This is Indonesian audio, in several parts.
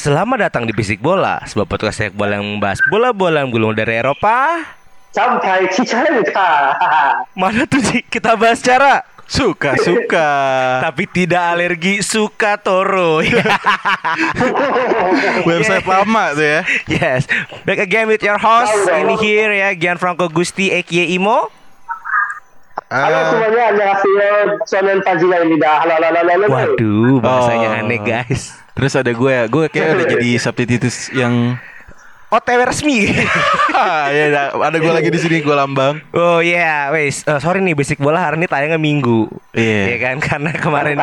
Selamat datang di Bisik Bola, sebuah podcast sepak bola yang membahas bola-bola yang gulung dari Eropa. sampai Cicalengka. Mana tuh sih kita bahas cara Suka, suka. tapi tidak alergi suka toro. Website lama tuh ya. yes, back again with your host ini here ya Gianfranco Gusti aka Imo. Halo Ah, semuanya, annyeonghaseyo. Sonen Fajila ini dah. Halo, halo, halo, halo. Waduh, bahasanya Oh. aneh guys. Terus ada gue ya. Gue kayak udah jadi subtitus yang OTW resmi. ya ada, ada gue lagi di sini gue lambang. oh yeah, wes. Eh, sorry nih Basic Bola hari ini tayangnya Minggu. Iya. Ya kan karena kemarin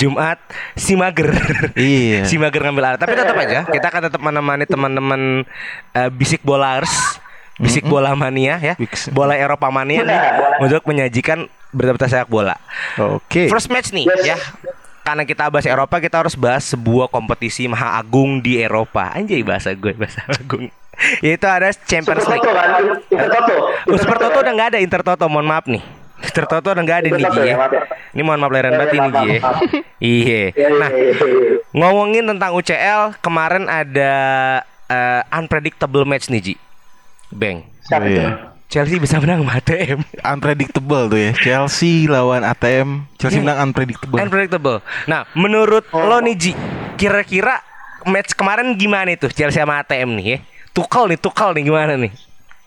Jumat si mager. Iya. si mager ngambil alat. Tapi tetap aja kita akan tetap menemani teman-teman eh, Bisik Bolars, Bisik Bola Mania ya. Bola Eropa Mania nih untuk menyajikan berita-berita sepak bola. Oke. First match nih Yes. ya. Karena kita bahas Eropa, kita harus bahas sebuah kompetisi maha agung di Eropa. Anjay bahasa gue bahasa agung. Yaitu ada Champions Super League. Toto kan? Super Toto. Oh, Super Toto udah nggak ada Inter Toto, mohon maaf nih. Inter Toto udah nggak ada nih Super Ji ya. ya, ya. Ini mohon maaf lahiran batin nih Ji ya. maaf. Iya. Ya, ya, Nah, ya, ya, ya. ngomongin tentang UCL kemarin ada eh, unpredictable match nih Ji. Bang. Siapa itu? Iya. Chelsea bisa menang sama ATM. Unpredictable tuh ya. Chelsea lawan ATM. Chelsea menang unpredictable. Unpredictable. Nah, menurut lo nih Ji, kira-kira match kemarin gimana itu Chelsea sama ATM nih ya? Tukal nih, tukal nih gimana nih?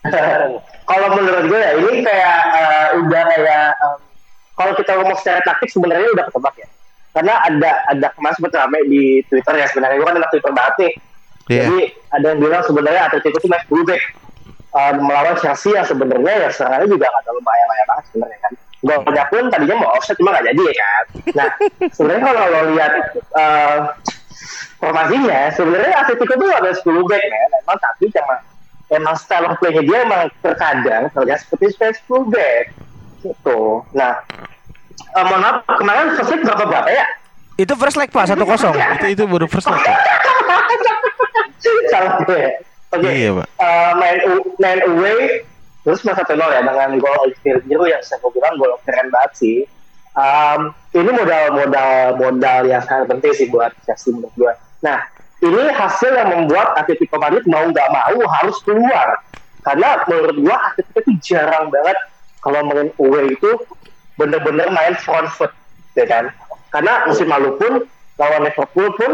Kalau menurut gue ya ini kayak eh, udah kayak em, kalau kita ngomong secara taktik sebenarnya udah ketebak ya. Karena ada ada kemarin sempat rame di Twitter ya sebenarnya gue kan anak Twitter banget nih. Iya. Jadi ada yang bilang sebenarnya Atletico itu match full eh, melawan Chelsea yang sebenarnya ya serangannya juga nggak terlalu bahaya-bahaya banget sebenarnya kan. Golnya pun tadinya mau offset cuma nggak jadi ya kan. Nah sebenarnya kalau lo lihat eh, formasinya sebenarnya Atletico itu ada 10 back ya. Emang tapi emang emang style of play-nya dia emang terkadang terlihat seperti space full back gitu. Nah, eh, mohon maaf kemarin first leg berapa berapa ya? Itu first leg Pak, 1-0. Itu itu baru first leg. Salah gue. Oke. Iya, Pak. Eh, main main away terus mas satu nol ya dengan gol Olivier Giroud yang saya bilang gol keren banget sih. Um, ini modal modal modal yang sangat penting sih buat Chelsea menurut gue. Nah, ini hasil yang membuat Atletico Madrid mau nggak mau harus keluar karena menurut gua Atletico itu jarang banget kalau main away itu bener-bener main front foot ya kan karena musim lalu pun lawan Liverpool pun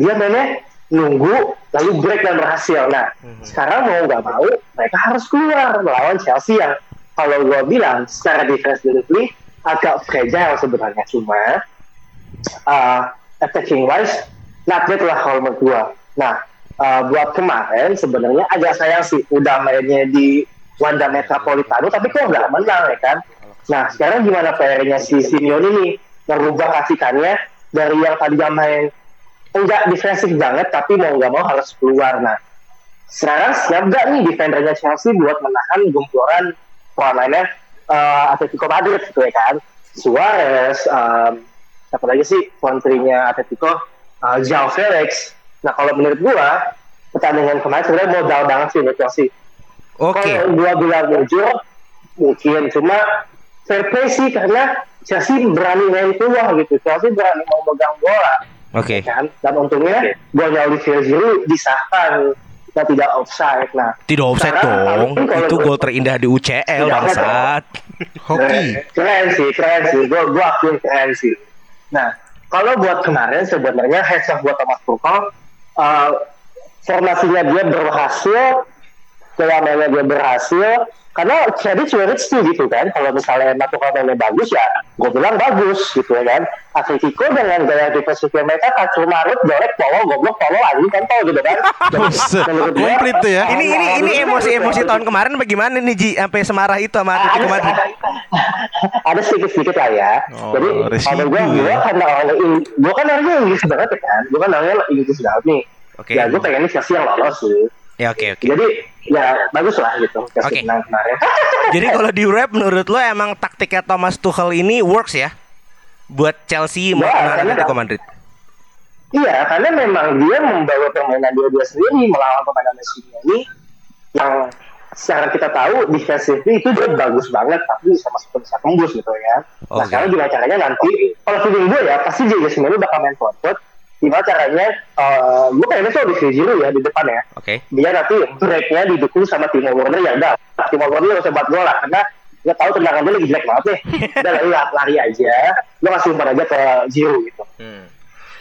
dia mainnya nunggu lalu break dan berhasil nah sekarang mau nggak mau mereka harus keluar melawan Chelsea yang kalau gua bilang secara defensively agak fragile sebenarnya cuma uh, attacking wise not bad lah kalau menurut gua. Nah, uh, buat kemarin sebenarnya agak sayang sih udah mainnya di Wanda Metropolitano tapi kok nggak menang ya kan. Nah, sekarang gimana PR-nya si Simeone ini merubah racikannya dari yang tadi main enggak defensif banget tapi mau nggak mau harus keluar. Nah, sekarang siap nggak nih defendernya Chelsea buat menahan gempuran pemainnya uh, Atletico Madrid gitu ya kan. Suarez, um, siapa lagi sih kontrinya Atletico uh, Joao Felix. Nah kalau menurut gua pertandingan kemarin sebenarnya modal banget sih untuk Chelsea. Oke. Kalau gua bilang jujur mungkin cuma fair play sih karena Chelsea berani main keluar gitu. Chelsea berani mau megang bola Oke. kan. Dan untungnya golnya Olivier Giroud disahkan kita tidak offside. Nah Tidak offside dong. kalau- Itu gol terindah di UCL bangsat. Hoki. keren sih, keren sih. Gue gue akuin keren sih. Nah, kalau buat kemarin sebenarnya heads off buat Thomas Tuchel, uh, formasinya dia berhasil mainnya dia berhasil karena jadi Suarez tuh gitu kan kalau misalnya Matuka mainnya bagus ya gue bilang bagus gitu ya kan Atletico dengan gaya defensifnya mereka kacau marut dorek polo goblok polo lagi kan tau gitu kan Menurut komplit tuh ya. Ini ini ini emosi-emosi tahun kemarin bagaimana nih Ji sampai semarah itu sama Atletico ada, Madrid. ada, sedikit-sedikit lah ya. Oh, Jadi kalau gue, gue ya. karena orang Ing- gue kan orangnya Inggris banget ya kan. Gue kan orangnya Inggris banget nih. Oke. Ya gue pengennya Chelsea yang lolos sih. Ya oke oke. Jadi ya bagus lah gitu. Oke. Kemarin. Jadi kalau di rap menurut lo emang taktiknya Thomas Tuchel ini works ya? Buat Chelsea Ya, melawan karena- Atletico Madrid. Iya, karena memang dia membawa permainan dia dia sendiri melawan pemain Messi ini yang secara kita tahu defensively itu dia bagus banget tapi bisa masuk bisa tembus gitu ya. Nah Oke. sekarang gimana caranya nanti kalau feeling gue ya pasti dia sebenarnya bakal main forward. Gimana caranya? eh gue kayaknya tuh di Giroud ya di depan ya. Oke. Dia nanti breaknya didukung sama Timo Werner ya udah. Timo Werner gak usah buat gol lah karena dia tahu tendangan dia lagi jelek banget nih. Udah lari, lari aja. Lo kasih umpan aja ke Giroud gitu. Hmm.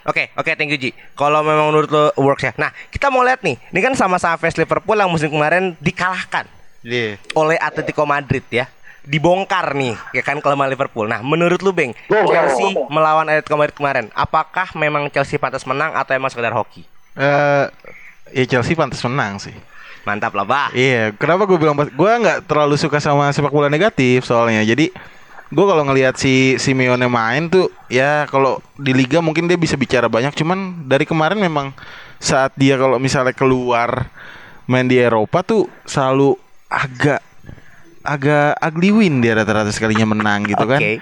Oke, oke, thank you Ji. Kalau memang menurut lo works ya. Nah, kita mau lihat nih. Ini kan sama-sama fans Liverpool yang musim kemarin dikalahkan Iya. oleh Atletico Madrid ya. Dibongkar nih, ya kan kelemahan Liverpool. Nah, menurut lu Beng, Chelsea melawan Atletico Madrid kemarin, apakah memang Chelsea pantas menang atau emang sekedar hoki? Eh, ya Chelsea pantas menang sih. Mantap lah, Bah. Iya, kenapa gue bilang gue nggak terlalu suka sama sepak bola negatif soalnya. Jadi gue kalau ngelihat si Simeone main tuh ya kalau di liga mungkin dia bisa bicara banyak cuman dari kemarin memang saat dia kalau misalnya keluar main di Eropa tuh selalu agak agak ugly win dia rata-rata sekalinya menang gitu kan. Oke.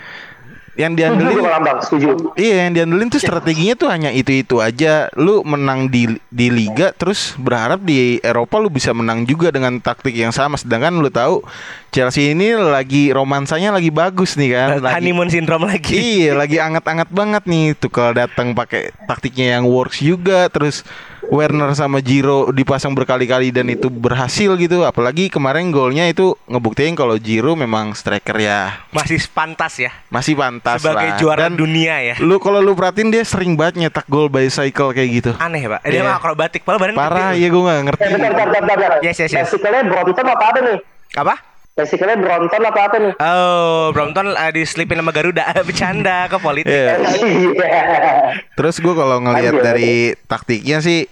Yang Setuju diandelin setuju. Iya yang diandelin tuh strateginya tuh hanya itu-itu aja Lu menang di di Liga Terus berharap di Eropa lu bisa menang juga dengan taktik yang sama Sedangkan lu tahu Chelsea ini lagi romansanya lagi bagus nih kan lagi, Honeymoon syndrome lagi. Iya lagi anget-anget banget nih Tuh kalau datang pakai taktiknya yang works juga Terus Werner sama Giro dipasang berkali-kali dan itu berhasil gitu Apalagi kemarin golnya itu ngebuktiin kalau Giro memang striker ya Masih pantas ya Masih pantas sebagai lah. juara Dan dunia ya. Lu kalau lu perhatiin dia sering banget nyetak gol bicycle kayak gitu. Aneh, Pak. Dia Iya. mah akrobatik, padahal badan Parah gede. ya gue gak ngerti. Eh, bentar, bentar, bentar, bentar. Yes, yes, yes. Brompton apa apa nih? Apa? Basically Brompton apa apa nih? Oh, Brompton uh, diselipin sama Garuda. Bercanda ke politik. Iya. Iya. Terus gue kalau ngelihat dari taktiknya sih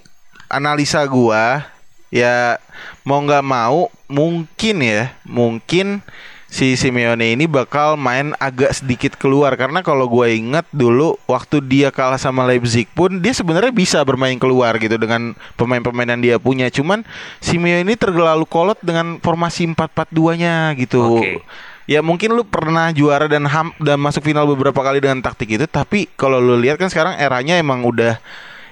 analisa gua ya mau nggak mau mungkin ya mungkin si Simeone ini bakal main agak sedikit keluar karena kalau gue ingat dulu waktu dia kalah sama Leipzig pun dia sebenarnya bisa bermain keluar gitu dengan pemain-pemain yang dia punya cuman Simeone ini terlalu kolot dengan formasi 4-4-2-nya gitu. Oke. Ya mungkin lu pernah juara dan ham dan masuk final beberapa kali dengan taktik itu tapi kalau lu lihat kan sekarang eranya emang udah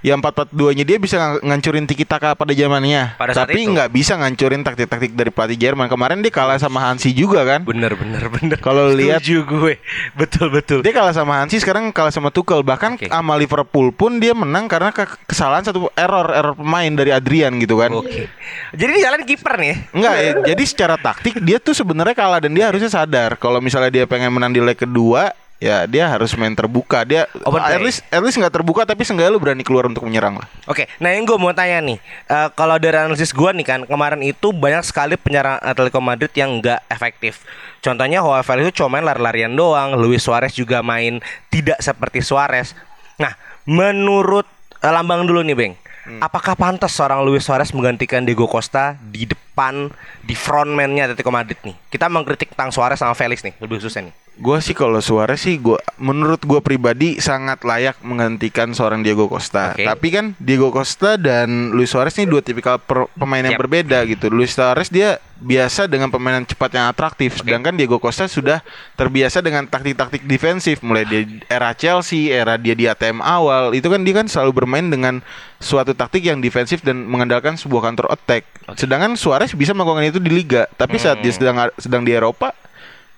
ya 4-4-2-nya dia bisa ng- ngancurin tiki taka pada zamannya. Pada tapi nggak bisa ngancurin taktik-taktik dari pelatih Jerman. Kemarin dia kalah sama Hansi juga kan. Bener, bener, bener. Kalau lihat- gue. Betul, betul. Dia kalah sama Hansi sekarang kalah sama Tuchel bahkan Oke. sama Liverpool pun dia menang karena ke- kesalahan satu error error pemain dari Adrian gitu kan. Oke. Jadi dia jalan kiper nih. Enggak ya, jadi secara taktik dia tuh sebenarnya kalah dan dia harusnya sadar kalau misalnya dia pengen menang di leg kedua ya dia harus main terbuka. Dia Open at play. least at least nggak terbuka tapi seenggaknya lu berani keluar untuk menyerang lah. Oke, nah yang gue mau tanya nih, eh, kalau dari analisis gue nih kan kemarin itu banyak sekali penyerang Atletico Madrid yang nggak efektif. Contohnya Felix itu cuma main lari-larian doang, Luis Suarez juga main tidak seperti Suarez. Nah, menurut eh, Lambang dulu nih, Beng. Apakah pantas seorang Luis Suarez menggantikan Diego Costa di depan di frontman-nya Atletico Madrid nih? Kita mengkritik tentang Suarez sama Felix nih, lebih khususnya nih. Gua sih kalau Suarez sih gua menurut gua pribadi sangat layak menggantikan seorang Diego Costa. Oke. Tapi kan Diego Costa dan Luis Suarez ini dua tipikal per- pemain yang berbeda gitu. Luis Suarez dia biasa dengan permainan cepat yang atraktif, sedangkan Diego Costa sudah terbiasa dengan taktik-taktik defensif mulai di era Chelsea, era dia di ATM awal. Itu kan dia kan selalu bermain dengan suatu taktik yang defensif dan mengandalkan sebuah counter attack. Sedangkan Suarez bisa melakukan itu di liga, tapi saat dia sedang sedang di Eropa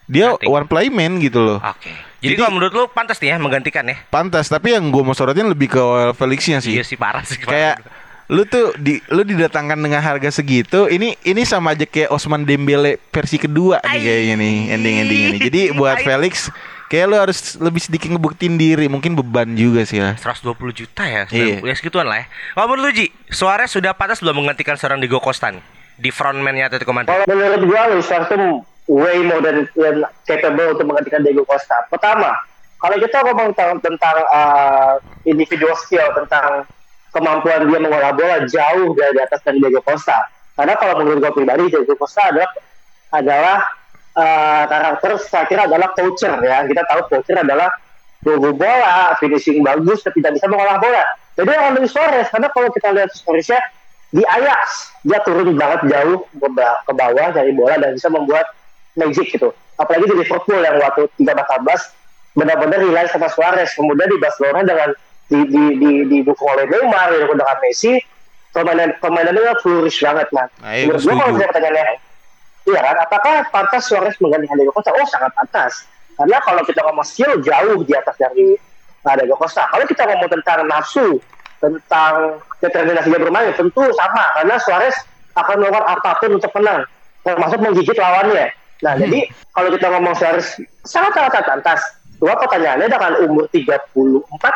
dia Nanti. one play man gitu loh. Oke. Jadi, Jadi- kalau menurut lu pantas nih ya menggantikan ya? Pantas, tapi yang gue mau sorotin lebih ke Felixnya sih. Iya sih parah sih. Kayak lu tuh di lu didatangkan dengan harga segitu, ini ini sama aja kayak Osman Dembele versi kedua nih kayaknya nih ending-ending ini. Jadi buat Ai. Felix kayak lu harus lebih sedikit ngebuktiin diri, mungkin beban juga sih ya. 120 juta ya, Iya. ya segituan lah ya. Kalau menurut lu Ji, Suarez sudah pantas belum menggantikan seorang Diego Costa nih? Di frontman-nya Atletico Madrid? Kalau menurut gua Luis Suarez tuh way more than, than capable untuk menggantikan Diego Costa. Pertama, kalau kita ngomong tentang, tentang uh, individual skill, tentang kemampuan dia mengolah bola jauh dari atas dari Diego Costa. Karena kalau menurut gua pribadi Diego Costa adalah adalah uh, karakter kira adalah coacher ya. Kita tahu coacher adalah bobo bola, finishing bagus, tapi tidak bisa mengolah bola. Jadi orang Luis Suarez, karena kalau kita lihat Suareznya di Ajax dia turun banget jauh ke ba- ke bawah dari bola dan bisa membuat magic gitu. Apalagi di Liverpool yang waktu 13-14 benar-benar rely sama Suarez. Kemudian di Barcelona dengan di di di didukung oleh Neymar, didukung dengan Messi, permainan permainannya flourish banget. Nah, iya, Menurut gua kalau saya pertanyaannya, iya kan? Apakah pantas Suarez menggantikan Diego Costa? Oh sangat pantas. Karena kalau kita ngomong skill jauh di atas dari uh, Diego Costa. Kalau kita ngomong tentang nafsu, tentang determinasi dia bermain, tentu sama. Karena Suarez akan melakukan apa pun untuk menang, termasuk menggigit lawannya. Nah, jadi kalau kita ngomong Suarez sangat-sangat pantas. Dua pertanyaannya dengan umur 34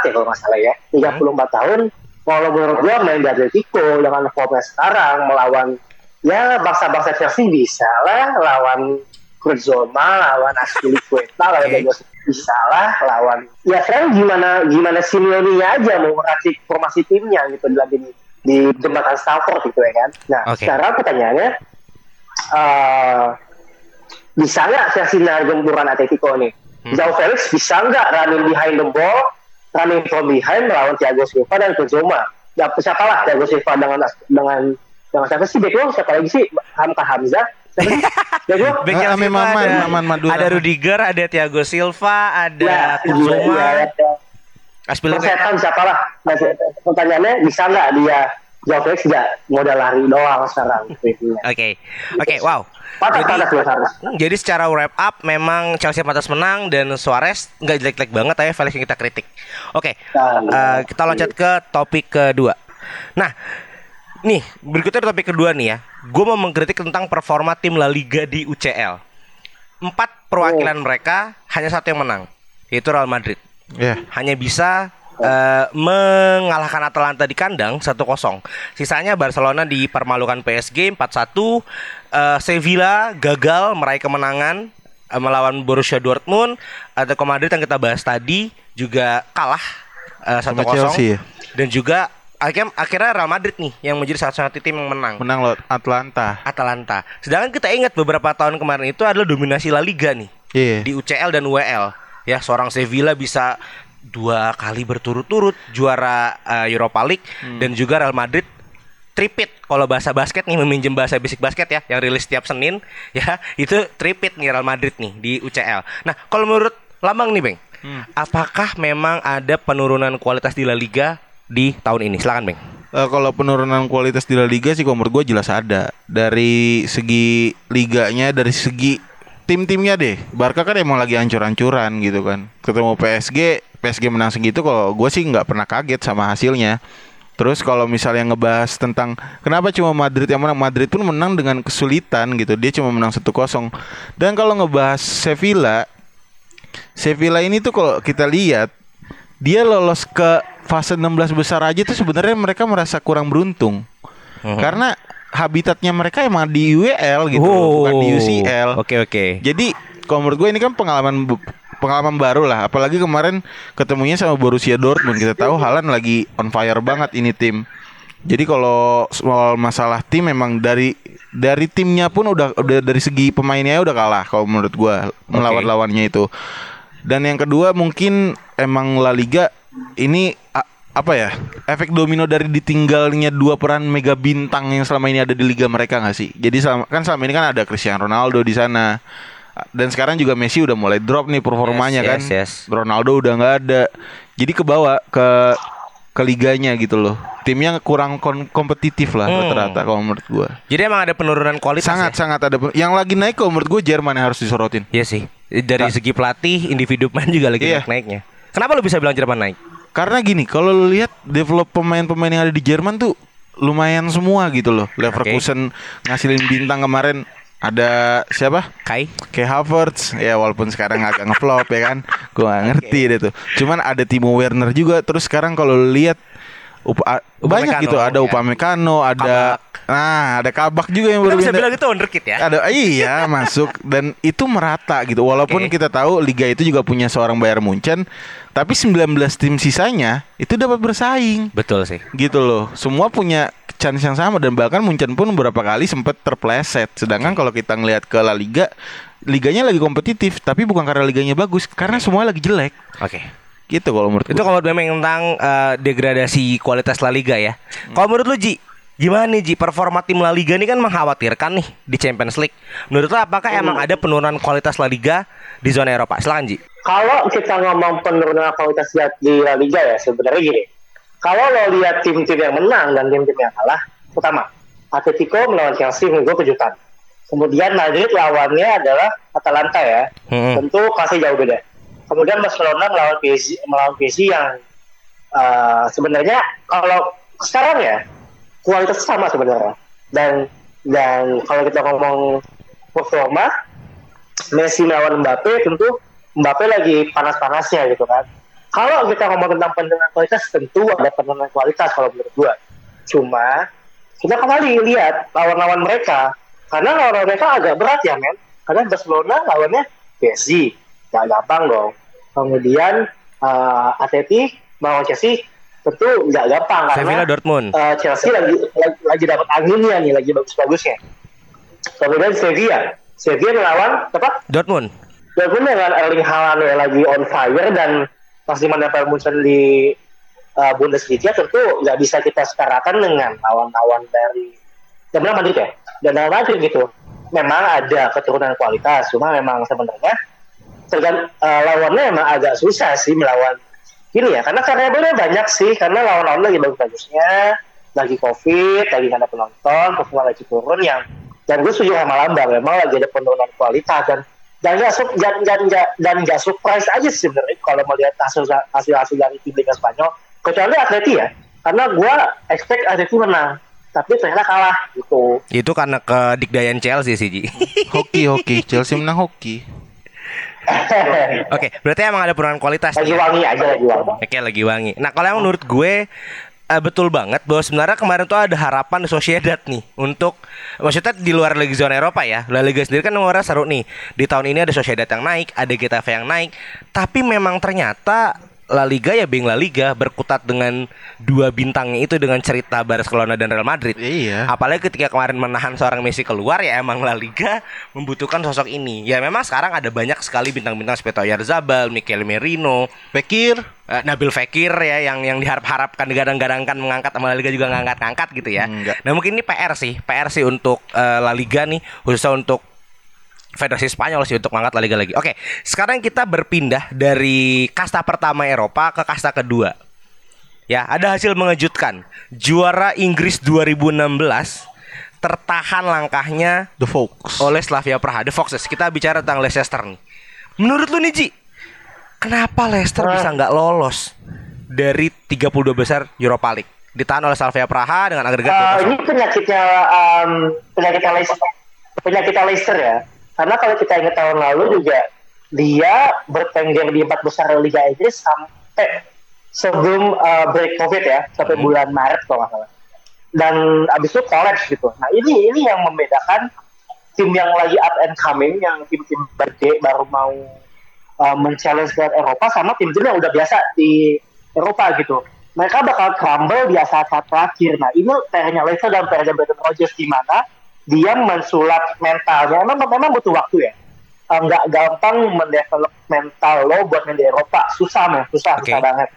ya kalau nggak salah ya, 34 tahun. Kalau menurut gua main di Atletico dengan formnya sekarang melawan ya bangsa-bangsa Chelsea bisa lah lawan Kurzoma, lawan Aspilicueta, lawan Oke. Diego bisa lah lawan. Ya sekarang gimana gimana Simeone aja mau meracik formasi timnya gitu di di, di jembatan Stamford gitu ya kan. Nah Oke. sekarang pertanyaannya eh bisa nggak Chelsea nahan gempuran Atletico nih? Jao Felix bisa nggak running behind the ball, running from behind melawan Thiago Silva dan Kurzoma? Ya, siapa lah Thiago Silva dengan dengan dengan siapa sih Beko? Siapa lagi sih? Hamka Hamzah? Back yang Silva Maman, ada, Maman Madura. ada Rudiger, ada Thiago Silva, ada Ya, ya, ya. Persetan siapa lah? Pertanyaannya bisa nggak dia Felix nggak modal lari doang sekarang? Oke, oke, wow. Pantas, Jadi, Suarez. Hmm, jadi secara wrap up memang Chelsea pantas menang dan Suarez nggak jelek-jelek banget ya Felix yang kita kritik. Oke, Nah, eh, kita loncat ke topik kedua. Nah, nih berikutnya topik kedua nih ya. Gue mau mengkritik tentang performa tim La Liga di UCL. Empat perwakilan mereka hanya satu yang menang, yaitu Real Madrid Ya. hanya bisa eh, mengalahkan Atalanta di kandang 1-0. Sisanya Barcelona dipermalukan PSG 4-1. Eh, Sevilla gagal meraih kemenangan eh, melawan Borussia Dortmund. Atletico Madrid yang kita bahas tadi juga kalah eh, 1-0. Sama Chelsea ya? Dan juga akhirnya, akhirnya Real Madrid nih yang menjadi satu-satu tim yang menang. Menang lo Atlanta. Atalanta. Sedangkan kita ingat beberapa tahun kemarin itu adalah dominasi La Liga nih Iya. di UCL dan WL. Ya, seorang Sevilla bisa dua kali berturut-turut juara eh, Europa League dan juga Real Madrid tripit kalau bahasa basket nih meminjam bahasa basic basket ya yang rilis setiap Senin ya itu tripit nih Real Madrid nih di UCL. Nah, kalau menurut Lambang nih, Bang. Apakah memang ada penurunan kualitas di La Liga di tahun ini? Silakan, Bang. Eh, kalau penurunan kualitas di La Liga sih kalau gue jelas ada. Dari segi liganya dari segi tim-timnya deh. Barca kan emang lagi ancur-ancuran gitu kan. Ketemu PSG PSG menang segitu kalau gue sih nggak pernah kaget sama hasilnya. Terus kalau misalnya ngebahas tentang kenapa cuma Madrid yang menang Madrid pun menang dengan kesulitan gitu. Dia cuma menang 1-0 dan kalau ngebahas Sevilla Sevilla ini tuh kalau kita lihat dia lolos ke fase 16 besar aja tuh sebenarnya mereka merasa kurang beruntung. Karena habitatnya mereka emang di UEL gitu, loh, bukan di UCL. Oh. Oke, oke. Jadi kalau menurut gue ini kan pengalaman pengalaman baru lah. Apalagi kemarin ketemunya sama Borussia Dortmund. Kita tahu Halan lagi on fire banget ini tim. Jadi kalau soal masalah tim memang dari dari timnya pun udah udah dari segi pemainnya udah kalah kalau menurut gua melawan lawannya itu. Dan yang kedua mungkin emang La Liga ini apa ya efek domino dari ditinggalnya dua peran mega bintang yang selama ini ada di liga mereka nggak sih? Jadi selama, kan selama ini kan ada Cristiano Ronaldo di sana dan sekarang juga Messi udah mulai drop nih performanya Yes, kan. yes, yes. Ronaldo udah nggak ada. Jadi kebawa ke ke liganya gitu loh. Timnya kurang kompetitif lah Hmm. rata-rata kalau menurut gua. Jadi emang ada penurunan kualitas Sangat ya? sangat ada yang lagi naik kalau menurut gua Jerman yang harus disorotin. Iya sih. Dari Nah. segi pelatih, individu pemain juga lagi Iya. naik-naiknya. Kenapa lu bisa bilang Jerman naik? Karena gini, kalau lu lihat develop pemain-pemain yang ada di Jerman tuh lumayan semua gitu loh. Leverkusen ngasilin bintang kemarin ada siapa? Kai? Kayak Havertz ya walaupun sekarang agak ngeflop ya kan gua gak ngerti deh tuh cuman ada Timo Werner juga terus sekarang kalau lihat upa, a- banyak Upamecano, gitu ada ya. Upamecano ada Nah, ada kabak juga yang baru bisa bilang itu wonderkid ya. Ada iya masuk dan itu merata gitu. Walaupun Oke. kita tahu liga itu juga punya seorang Bayern Munchen, tapi 19 tim sisanya itu dapat bersaing Betul sih. gitu loh. Semua punya chance yang sama dan bahkan Munchen pun beberapa kali sempat terpleset. Sedangkan kalau kita ngelihat ke La Liga, liganya lagi kompetitif, tapi bukan karena liganya bagus, karena semua lagi jelek. Oke. Gitu kalau menurut Itu kalau memang tentang eh, degradasi kualitas La Liga ya. Hmm. Kalau menurut lu Ji, gimana nih Ji performa tim La Liga ini kan mengkhawatirkan nih di Champions League. Menurut lu apakah emang ada penurunan kualitas La Liga di zona Eropa? Silakan Ji. Kalau kita ngomong penurunan kualitas di La Liga ya sebenarnya gini. Kalau lo lihat tim-tim yang menang dan tim-tim yang kalah, pertama Atletico melawan Chelsea gue kejutan. Kemudian Madrid lawannya adalah Atalanta ya. Hmm. Tentu pasti jauh beda. Kemudian Barcelona melawan PSG, melawan PSG yang uh, sebenarnya kalau sekarang ya kualitas sama sebenarnya. Dan dan kalau kita ngomong performa Messi melawan Mbappe tentu Mbappe lagi panas-panasnya gitu kan. Kalau kita ngomong tentang penurunan kualitas tentu ada penurunan kualitas kalau menurut gua. Cuma kita kembali lihat lawan-lawan mereka karena lawan mereka agak berat ya men. Karena Barcelona lawannya PSG, gak gampang dong. Kemudian uh, Atleti melawan Chelsea tentu nggak gampang Sevilla karena Dortmund. uh, Chelsea lagi lagi, lagi dapat anginnya nih, lagi bagus-bagusnya. Kemudian Sevilla, Sevilla melawan apa? Dortmund. Dortmund dengan Erling Haaland yang lagi on fire dan pasti mendapat Munchen di uh, Bundesliga tentu nggak bisa kita setarakan dengan lawan-lawan dari dan Real Madrid ya? Dan Real Madrid gitu. Memang ada keturunan kualitas cuma memang sebenarnya tergan uh, lawannya memang agak susah sih melawan gini ya. Karena variabelnya banyak sih karena lawan-lawan lagi bagus-bagusnya. Lagi covid lagi ada penonton performa lagi turun yang dan gue setuju sama Lambang memang lagi ada penurunan kualitas dan dan nggak su- dan dan nggak dan nggak surprise aja sih sebenarnya kalau melihat hasil hasil hasil dari tim Liga Spanyol kecuali Atleti ya karena gue expect Atleti menang tapi ternyata kalah gitu Itu karena kedikdayan Chelsea sih Ji. Hoki hoki Chelsea menang hoki. Oke, berarti emang ada penurunan kualitas lagi ya? wangi aja lagi wangi Oke lagi wangi. Nah kalau yang menurut gue eh, betul banget bahwa sebenarnya kemarin tuh ada harapan Sociedad nih untuk maksudnya di luar Liga zona Eropa ya. La Liga sendiri kan nomornya seru nih. Di tahun ini ada Sociedad yang naik, ada Getafe yang naik. Tapi memang ternyata La Liga ya being La Liga berkutat dengan dua bintangnya itu dengan cerita Barcelona dan Real Madrid. Iya. Apalagi ketika kemarin menahan seorang Messi keluar ya emang La Liga membutuhkan sosok ini. Ya memang sekarang ada banyak sekali bintang-bintang seperti Oyarzabal, Mikel Merino, Pekir Eh, Nabil Fekir ya yang yang diharap-harapkan digadang-gadangkan mengangkat sama La Liga juga ngangkat-ngangkat gitu ya. Enggak. Nah mungkin ini PR sih, PR sih untuk eh, La Liga nih khususnya untuk Federasi Spanyol sih untuk mengangkat La Liga lagi. Oke, sekarang kita berpindah dari kasta pertama Eropa ke kasta kedua. Ya, ada hasil mengejutkan. Juara Inggris 2016 tertahan langkahnya The Fox. oleh Slavia Praha. The Foxes. Kita bicara tentang Leicester nih. Menurut lu nih Ji, kenapa Leicester Ah. bisa nggak lolos dari 32 besar Europa League? Ditahan oleh Slavia Praha dengan agregat Uh, 2-0. ini penyakitnya um, penyakitnya Leicester penyakitnya Leicester ya karena kalau kita ingat tahun lalu juga dia bertengger di empat besar Liga Inggris sampai sebelum uh, break COVID ya sampai Hmm. bulan Maret kalau nggak salah dan abis itu collapse gitu nah ini ini yang membedakan tim yang lagi up and coming yang tim-tim gede baru mau uh, men-challenge ke Eropa sama tim-tim yang udah biasa di Eropa gitu mereka bakal crumble di saat-saat terakhir. Nah, ini PR-nya Leicester dan PR-nya Brendan Rodgers di mana dia mensulap mentalnya. Memang, memang butuh waktu ya. Eh, Nggak gampang mendevelop mental lo buat main di Eropa. Susah, men. Susah, Oke. susah banget.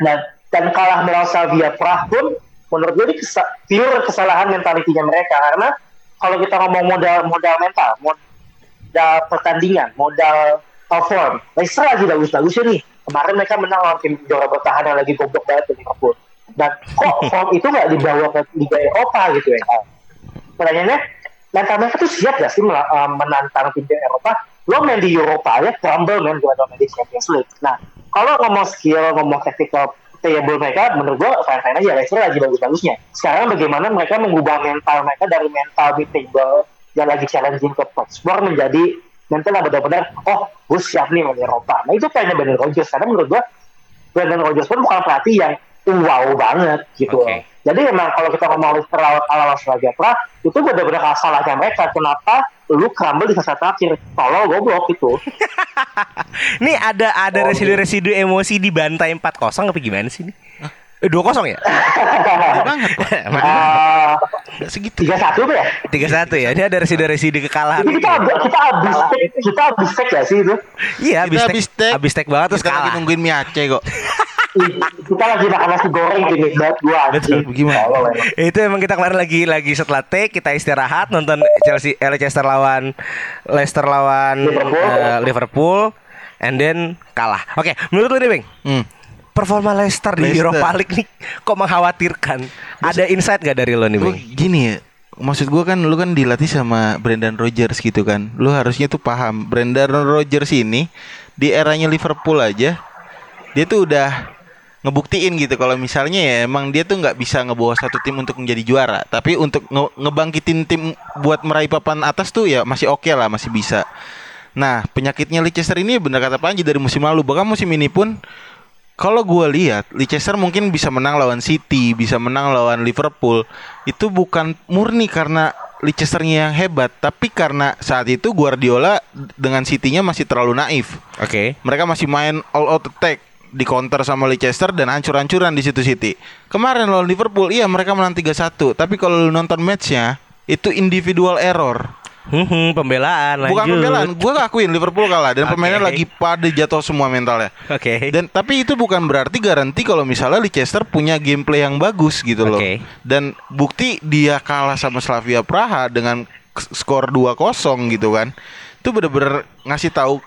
Dan, dan kalah melawan Slavia Prah pun menurut gue ini kesa- pure kesalahan mentalitinya mereka. Karena kalau kita ngomong modal modal mental, modal pertandingan, modal perform, Leicester lagi bagus-bagusnya nih. Kemarin mereka menang lawan tim juara bertahan yang lagi goblok banget di Liverpool. Dan kok form itu nggak dibawa ke Liga Eropa gitu ya? Pertanyaannya, mental mereka tuh siap gak sih eh, menantang tim di Eropa? Lo main di Eropa ya, crumble main gua main di Champions League. Nah, kalau ngomong skill, ngomong tactical playable mereka, menurut gua fine-fine aja. Leicester lagi bagus-bagusnya. Sekarang bagaimana mereka mengubah mental mereka dari mental table yang lagi challenging ke top sport menjadi mental yang benar-benar, oh, gue siap nih main Eropa. Nah, itu kayaknya Brandon Rodgers. Karena menurut gua, Brandon Rodgers pun bukan pelatih yang wow banget gitu. Oke. Jadi emang kalau kita ngomong lawan ala Australia Pra itu benar-benar salahnya mereka. Kenapa lu crumble di fase terakhir? Tolong goblok itu. Nih ada ada Oh, residu-residu emosi di bantai 4-0 apa gimana sih ini? Eh, 2-0 ya? banget Nggak segitu. Tiga satu ya. 3-1 ya. Ini ada residu-residu kekalahan. Jadi kita ab- kita habis take, kita habis take ya sih itu. Iya, habis tek, tek. habis tek banget terus Kita lagi kalah. nungguin mie Aceh kok. Kita lagi makan nasi goreng gini banget gua. Betul. Gimana? Tolol emang. Itu emang kita kemarin lagi lagi setelah take kita istirahat nonton Chelsea eh, Leicester lawan Leicester lawan Liverpool. eh, Liverpool and then kalah. Oke, menurut lu nih, Bang? Hmm. Performa Leicester di Leicester. Europa League nih kok mengkhawatirkan. Ada insight gak dari lo nih, Bang? gini ya Maksud gue kan lu kan dilatih sama Brendan Rodgers gitu kan Lu harusnya tuh paham Brendan Rodgers ini Di eranya Liverpool aja Dia tuh udah ngebuktiin gitu kalau misalnya ya emang dia tuh nggak bisa ngebawa satu tim untuk menjadi juara tapi untuk nge- ngebangkitin tim buat meraih papan atas tuh ya masih oke lah masih bisa nah penyakitnya Leicester ini benar kata Panji dari musim lalu bahkan musim ini pun kalau gue lihat Leicester mungkin bisa menang lawan City, bisa menang lawan Liverpool. Itu bukan murni karena Leicesternya yang hebat, tapi karena saat itu Guardiola dengan City-nya masih terlalu naif. Oke. Mereka masih main all out attack di counter sama Leicester dan hancur-hancuran di situ City. Kemarin lawan Liverpool, iya mereka menang 3-1, tapi kalau lu nonton matchnya itu individual error. Hmm, hmm, pembelaan lanjut. Bukan pembelaan, gue akuin Liverpool kalah dan Oke. pemainnya lagi pada jatuh semua mentalnya. Oke. Dan tapi itu bukan berarti garansi kalau misalnya Leicester punya gameplay yang bagus gitu loh. Oke. Dan bukti dia kalah sama Slavia Praha dengan skor 2-0 gitu kan. Itu bener-bener ngasih tahu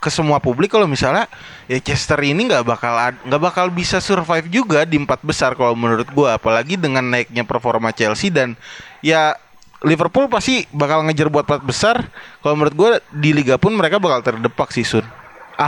ke semua publik kalau misalnya Leicester ini nggak bakal nggak bakal bisa survive juga di empat besar kalau menurut gua apalagi dengan naiknya performa Chelsea dan ya Liverpool pasti bakal ngejar buat empat besar kalau menurut gua di liga pun mereka bakal terdepak sih Sun.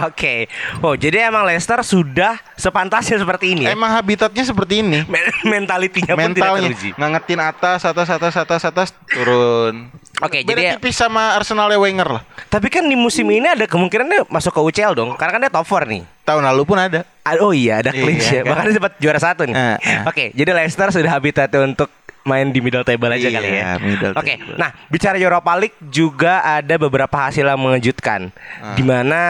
Oke. Oh, jadi emang Leicester sudah sepantasnya seperti ini ya. Emang habitatnya seperti ini. Men- Mentalitinya pun tidak mentalnya teruji. ngangetin atas atas atas atas atas turun. Oke, Beda jadi ya- tipis sama Arsenalnya Wenger lah. Tapi kan di musim ini ada kemungkinan dia masuk ke UCL dong, karena kan dia top 4 nih. Tahun lalu pun ada. Ah, Oh iya, ada Iya, clinch ya. kan? Bahkan sempat juara satu nih. Ah, ah. Oke, jadi Leicester sudah habitatnya untuk main di middle table aja Iya, kali ya. Oke, table. nah bicara Europa League juga ada beberapa hasil yang mengejutkan, Ah. di mana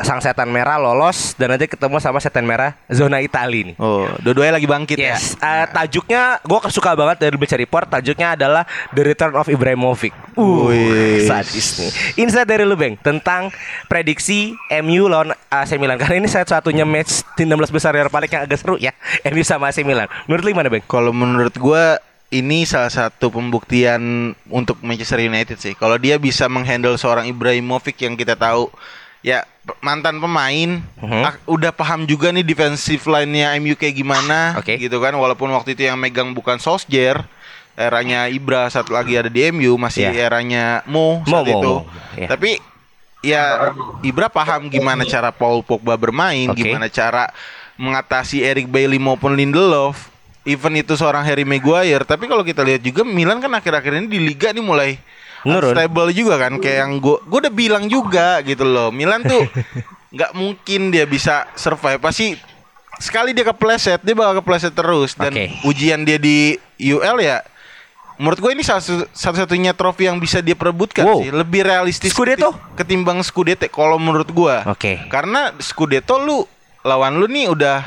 sang setan merah lolos dan nanti ketemu sama setan merah zona Itali nih. Oh, dua-duanya lagi bangkit Yes, ya. eh, tajuknya gue suka banget dari baca report. Tajuknya adalah The Return of Ibrahimovic. Uh, Wih. sadis nih. Insight dari lu Bang tentang prediksi MU lawan AC Milan karena ini satu-satunya match di 16 besar Eropa League yang agak seru ya. MU sama AC Milan. Menurut lu gimana Bang? Kalau menurut gua ini salah satu pembuktian untuk Manchester United sih. Kalau dia bisa menghandle seorang Ibrahimovic yang kita tahu ya mantan pemain ah, udah paham juga nih defensive line-nya MU kayak gimana Oke. gitu kan walaupun waktu itu yang megang bukan Solskjaer eranya Ibra saat lagi ada di MU masih Iya. eranya Mo Mo, saat Mo, itu Mo. Iya. tapi ya Ibra paham gimana cara Paul Pogba bermain Oke. gimana cara mengatasi Eric Bailly maupun Lindelof even itu seorang Harry Maguire tapi kalau kita lihat juga Milan kan akhir-akhir ini di liga nih mulai Menurun. stable juga kan kayak yang gua gua udah bilang juga gitu loh Milan tuh nggak mungkin dia bisa survive pasti sekali dia kepleset dia bakal kepleset terus dan Oke. ujian dia di UL ya menurut gue ini satu- satu-satunya trofi yang bisa dia perebutkan Wow. sih lebih realistis Scudetto? keti- ketimbang Scudetto kalau menurut gua Oke. karena Scudetto lu lawan lu nih udah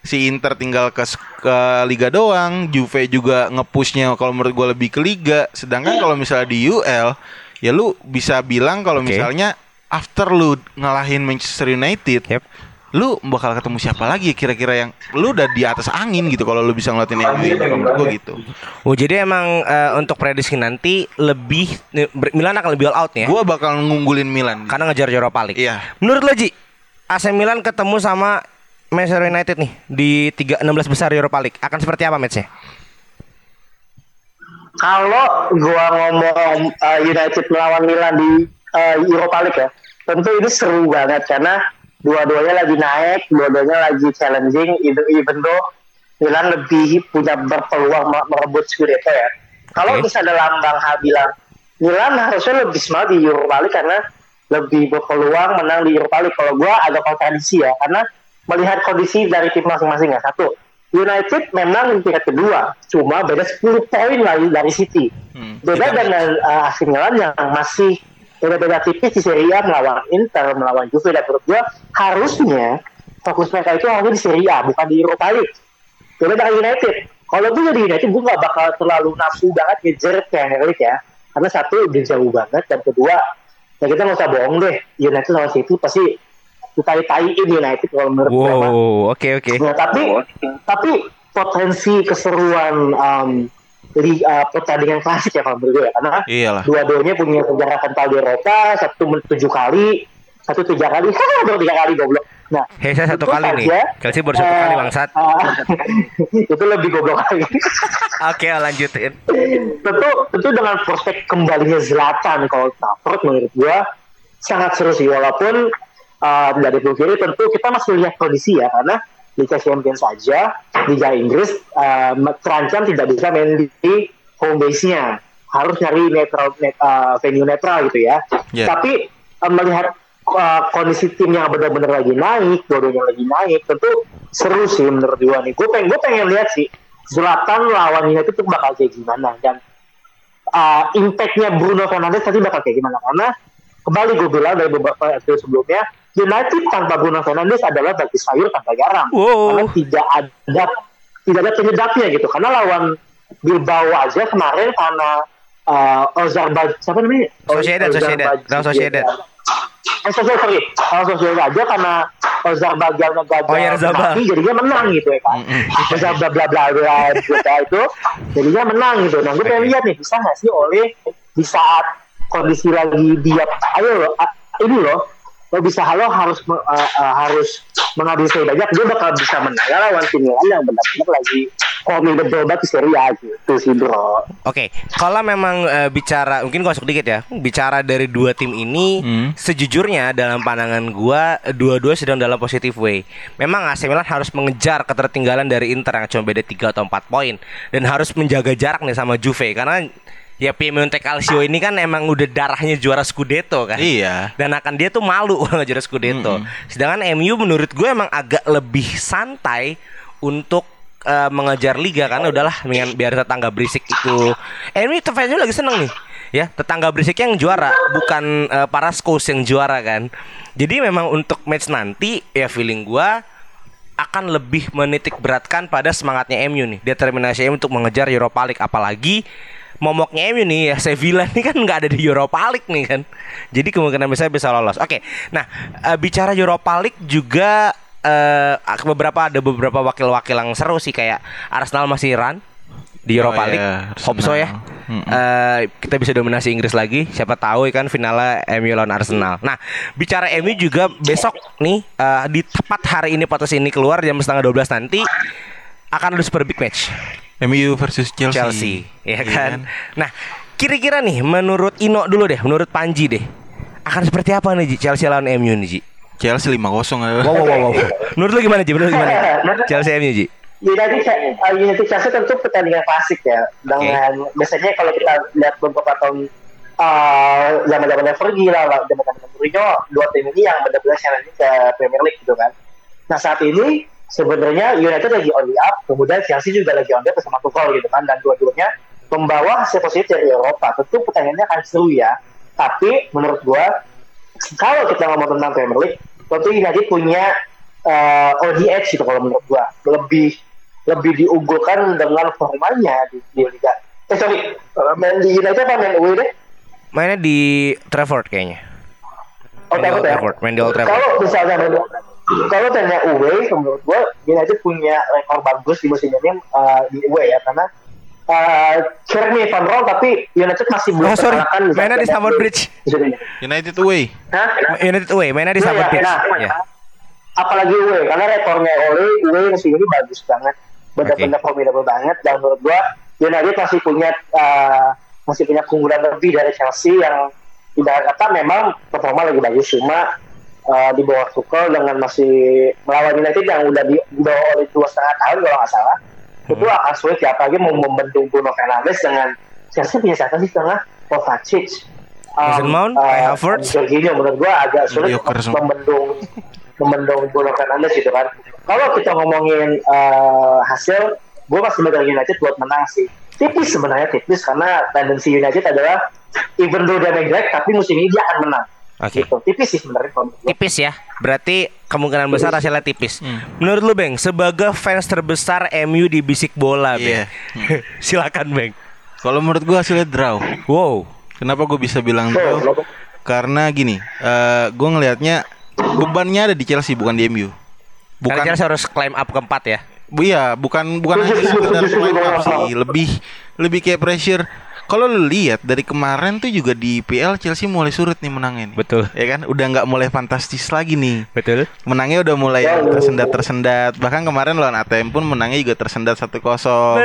si Inter tinggal ke ke liga doang, Juve juga ngepushnya kalau menurut gua lebih ke liga. Sedangkan kalau misalnya di UL ya lu bisa bilang kalau Oke. misalnya after lu ngalahin Manchester United, Yep. lu bakal ketemu siapa lagi ya kira-kira yang lu udah di atas angin gitu kalau lu bisa ngeliatin kalau menurut gua gitu. Oh jadi emang eh, untuk prediksi nanti lebih Milan akan lebih all out ya. Gua bakal ngunggulin Milan. Karena ngejar Europa League. Iya. Menurut lo Ji, AC Milan ketemu sama Manchester United nih di 3 16 besar Europa League akan seperti apa matchnya? Kalau gua ngomong uh, United melawan Milan di uh, Europa League ya, tentu ini seru banget karena dua-duanya lagi naik, dua-duanya lagi challenging, even, even though Milan lebih punya berpeluang me- merebut Scudetto ya. Kalau Oke. misalnya lambang hal bilang Milan harusnya lebih semangat di Europa League karena lebih berpeluang menang di Europa League. Kalau gua agak kontradiksi ya, karena melihat kondisi dari tim masing-masing ya. Satu, United memang di peringkat kedua, cuma beda 10 poin lagi dari City. Hmm. Beda dengan uh, AC Milan yang masih beda-beda tipis di Serie A melawan Inter, melawan Juve dan menurut harusnya fokus mereka itu harusnya di Serie A bukan di Europa League. Beda dengan United. Kalau gue jadi United gue gak bakal terlalu nafsu banget ngejar Premier League ya. Karena satu udah jauh banget dan kedua ya kita nggak usah bohong deh United sama City pasti tai-taiin United kalau menurut. Wow, oke oke. Nah, tapi tapi potensi keseruan um, di uh, pertandingan klasik ya kalau menurut gue ya karena Iyalah. dua-duanya punya sejarah kental di Eropa satu tujuh kali satu tiga kali baru tiga kali goblok nah Hesa satu itu kali nih. saja, Chelsea baru satu eh, kali bangsat. eh, itu lebih goblok lagi Oke, lanjutin. tentu tentu dengan prospek kembalinya Zlatan kalau Trafford menurut gua sangat seru sih walaupun uh, dari kiri tentu kita masih lihat kondisi ya karena Liga Champions saja Liga Inggris uh, terancam tidak bisa main di home base-nya. Harus nyari netral net, uh, venue netral gitu ya. Ya. tapi uh, melihat uh, kondisi tim yang benar-benar lagi naik dua-duanya lagi naik tentu seru sih menurut gua nih. Gue pengen gue pengen lihat sih Zlatan lawan United itu bakal kayak gimana dan uh, impactnya Bruno Fernandes tadi bakal kayak gimana? Karena kembali gue bilang dari beberapa episode sebelumnya United tanpa Bruno Fernandes adalah bagi sayur tanpa garam Wow. karena tidak ada tidak ada penyedapnya gitu karena lawan Bilbao aja kemarin karena uh, Ozarba siapa namanya Sociedad, Sociedad. Real Sociedad. Eh, sorry, sorry. Kalau Sociedad aja karena Ozarbagan gagal Oh, penalti, jadinya menang gitu ya kan. Ozar bla bla bla bla bla itu jadinya menang gitu. Nah, gue pengen lihat nih bisa nggak sih oleh di saat kondisi lagi dia ayo loh, ini loh lo bisa halo harus uh, uh, harus mengambil saya banyak dia bakal bisa menang lawan tim Milan yang benar-benar lagi formidable banget di Serie A gitu sih bro Oke, kalau memang eh, bicara mungkin gua masuk dikit ya. Bicara dari dua tim ini, Hmm. sejujurnya dalam pandangan gua dua-dua sedang dalam positive way. Memang AC Milan harus mengejar ketertinggalan dari Inter yang cuma beda 3 atau 4 poin dan harus menjaga jarak nih sama Juve karena ya Piemonte Calcio ini kan emang udah darahnya juara Scudetto kan. Iya. Dan akan dia tuh malu kalau juara Scudetto. Sedangkan MU menurut gue emang agak lebih santai untuk eh, mengejar liga karena udahlah dengan biar tetangga berisik itu. MU fansnya lagi seneng nih. Ya, tetangga berisik yang juara bukan eh, para Scouts yang juara kan. Jadi memang untuk match nanti ya feeling gua akan lebih menitik beratkan pada semangatnya MU nih determinasi MU untuk mengejar Europa League apalagi momoknya MU nih ya Sevilla nih kan nggak ada di Europa League nih kan. Jadi kemungkinan besar bisa lolos. Oke nah eh, bicara Europa League juga eh, beberapa ada beberapa wakil-wakil yang seru sih kayak Arsenal masih run di Europa Oh, iya, League. Hope so ya. Mm-mm. Eh, kita bisa dominasi Inggris lagi. Siapa tahu ya kan finalnya MU lawan Arsenal. Nah bicara MU juga besok nih eh, di tepat hari ini podcast ini keluar jam setengah 12 nanti akan ada super big match MU versus Chelsea. Chelsea, ya Iya kan? Nah, kira-kira nih menurut Ino dulu deh, menurut Panji deh. Akan seperti apa nih Ji, Chelsea lawan MU nih, Ji? Chelsea 5-0 Wow, wow, wow, wow. Menurut lu gimana, Ji? Menurut lu gimana? Chelsea MU, Ji? United uh, United Chelsea tentu pertandingan klasik ya dengan biasanya kalau kita lihat beberapa tahun uh, zaman zamannya Fergie lah zaman zaman Mourinho dua tim ini yang benar-benar challenge ke Premier League gitu kan nah saat ini sebenarnya United lagi on the up kemudian Chelsea juga lagi on the up bersama Tuchel gitu kan dan dua-duanya membawa hasil positif dari Eropa tentu pertanyaannya akan seru ya tapi menurut gua kalau kita ngomong tentang Premier League tentu United punya uh, ODH gitu kalau menurut gua lebih lebih diunggulkan dengan formanya di, di Liga eh sorry uh, main di United apa main away deh Mainnya di Trafford kayaknya. Oh, Main Trafford ya? Trafford, main di Old Trafford. Kalau misalnya kalau tanya away, menurut gua United punya rekor bagus di musim ini uh, di away ya karena uh, Jeremy Van Rol tapi United masih belum Oh, sorry. Mainnya di Stamford. Bridge. United away. Hah? United away, mainnya di Iya, Stamford iya, Bridge. nah, Ya. apalagi away karena rekornya oleh away musim ini bagus banget benar-benar formidable banget dan menurut gua United masih punya uh, masih punya keunggulan lebih dari Chelsea yang ibarat kata memang performa lagi bagus cuma uh, di bawah Tuchel dengan masih melawan United yang udah di bawah oleh dua setengah tahun kalau nggak salah itu akan sulit ya apalagi mau membendung Bruno Fernandes dengan Chelsea punya siapa sih tengah Kovacic Mason Mount, Kai Havertz. Jorginho menurut gua agak sulit semua. membendung membendung Bruno Fernandes gitu kan. Kalau kita ngomongin eh, hasil, gua masih megang United buat menang sih. Tipis sebenarnya tipis karena tendensi United adalah even though dia jelek tapi musim ini dia akan menang. Oke. Gitu. Tipis sih sebenarnya. Tipis ya. Berarti kemungkinan besar hasilnya tipis. Hmm. Menurut lu, Bang, sebagai fans terbesar MU di bisik bola, Bang. Iya. Silakan, Bang. Kalau menurut gua hasilnya draw. Wow. Kenapa gue bisa bilang draw? Karena gini, eh gue ngelihatnya bebannya ada di Chelsea bukan di MU. Bukan Bukan, Chelsea harus climb up keempat ya. Bu, iya, bukan bukan hanya sekedar climb up sih, lebih lebih kayak pressure. Kalau lu lihat dari kemarin tuh juga di PL Chelsea mulai surut nih menangnya. nih. Betul. Ya kan, udah nggak mulai fantastis lagi nih. Betul. Menangnya udah mulai tersendat-tersendat. Bahkan kemarin lawan ATM pun menangnya juga tersendat 1-0.